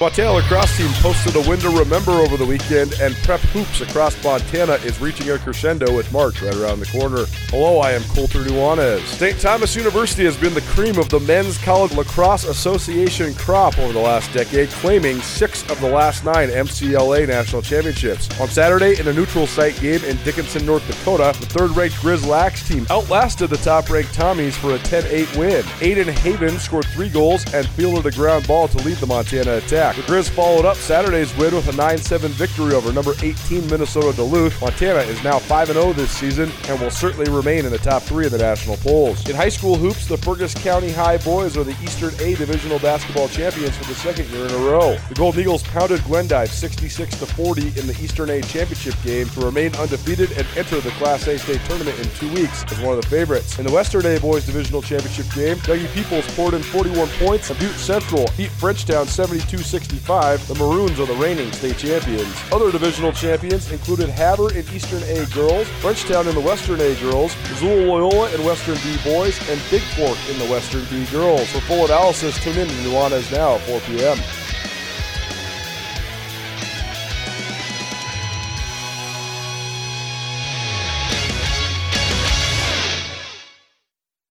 Montana lacrosse team posted a win to remember over the weekend, and prep hoops across Montana is reaching a crescendo with March right around the corner. Hello, I am Colter Nuanez. St. Thomas University has been the cream of the Men's College Lacrosse Association crop over the last decade, claiming six of the last nine MCLA national championships. On Saturday, in a neutral site game in Dickinson, North Dakota, the third-ranked Grizz Lax team outlasted the top-ranked Tommies for a 10-8 win. Aiden Haven scored three goals and fielded a ground ball to lead the Montana attack. The Grizz followed up Saturday's win with a 9-7 victory over number 18 Minnesota Duluth. Montana is now 5-0 this season and will certainly remain in the top three of the national polls. In high school hoops, the Fergus County High boys are the Eastern A divisional basketball champions for the second year in a row. The Golden Eagles pounded Glendive 66-40 in the Eastern A championship game to remain undefeated and enter the Class A state tournament in two weeks as one of the favorites. In the Western A boys divisional championship game, Dougie Peoples poured in 41 points. And Butte Central beat Frenchtown 72 65, the Maroons are the reigning state champions. Other divisional champions included Havre in Eastern A girls, Frenchtown in the Western A girls, Missoula Loyola in Western B boys, and Big Fork in the Western B girls. For full analysis, tune in to Nuanez Now at 4 p.m.